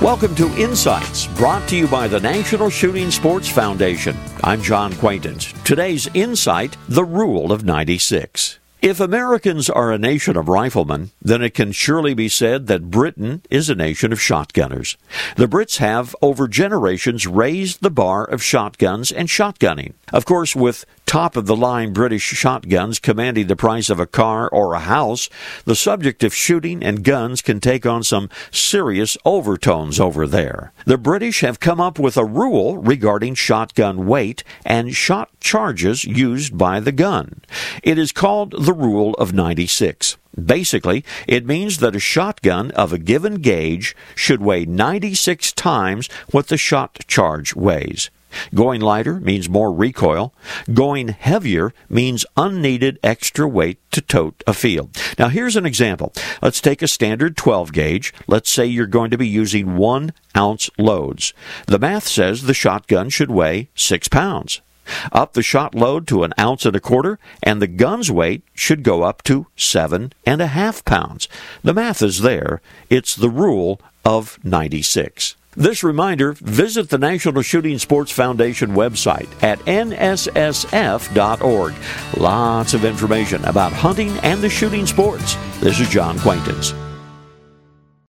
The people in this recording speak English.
Welcome to Insights, brought to you by the National Shooting Sports Foundation. I'm John Quaintance. Today's insight the rule of 96. If Americans are a nation of riflemen, then it can surely be said that Britain is a nation of shotgunners. The Brits have, over generations, raised the bar of shotguns and shotgunning. Of course, with top of the line British shotguns commanding the price of a car or a house, the subject of shooting and guns can take on some serious overtones over there. The British have come up with a rule regarding shotgun weight and shot charges used by the gun. It is called the Rule of 96. Basically, it means that a shotgun of a given gauge should weigh 96 times what the shot charge weighs. Going lighter means more recoil. Going heavier means unneeded extra weight to tote a field. Now, here's an example. Let's take a standard 12 gauge. Let's say you're going to be using one ounce loads. The math says the shotgun should weigh six pounds. Up the shot load to an ounce and a quarter, and the gun's weight should go up to seven and a half pounds. The math is there. It's the rule of 96. This reminder visit the National Shooting Sports Foundation website at nssf.org. Lots of information about hunting and the shooting sports. This is John Quaintance.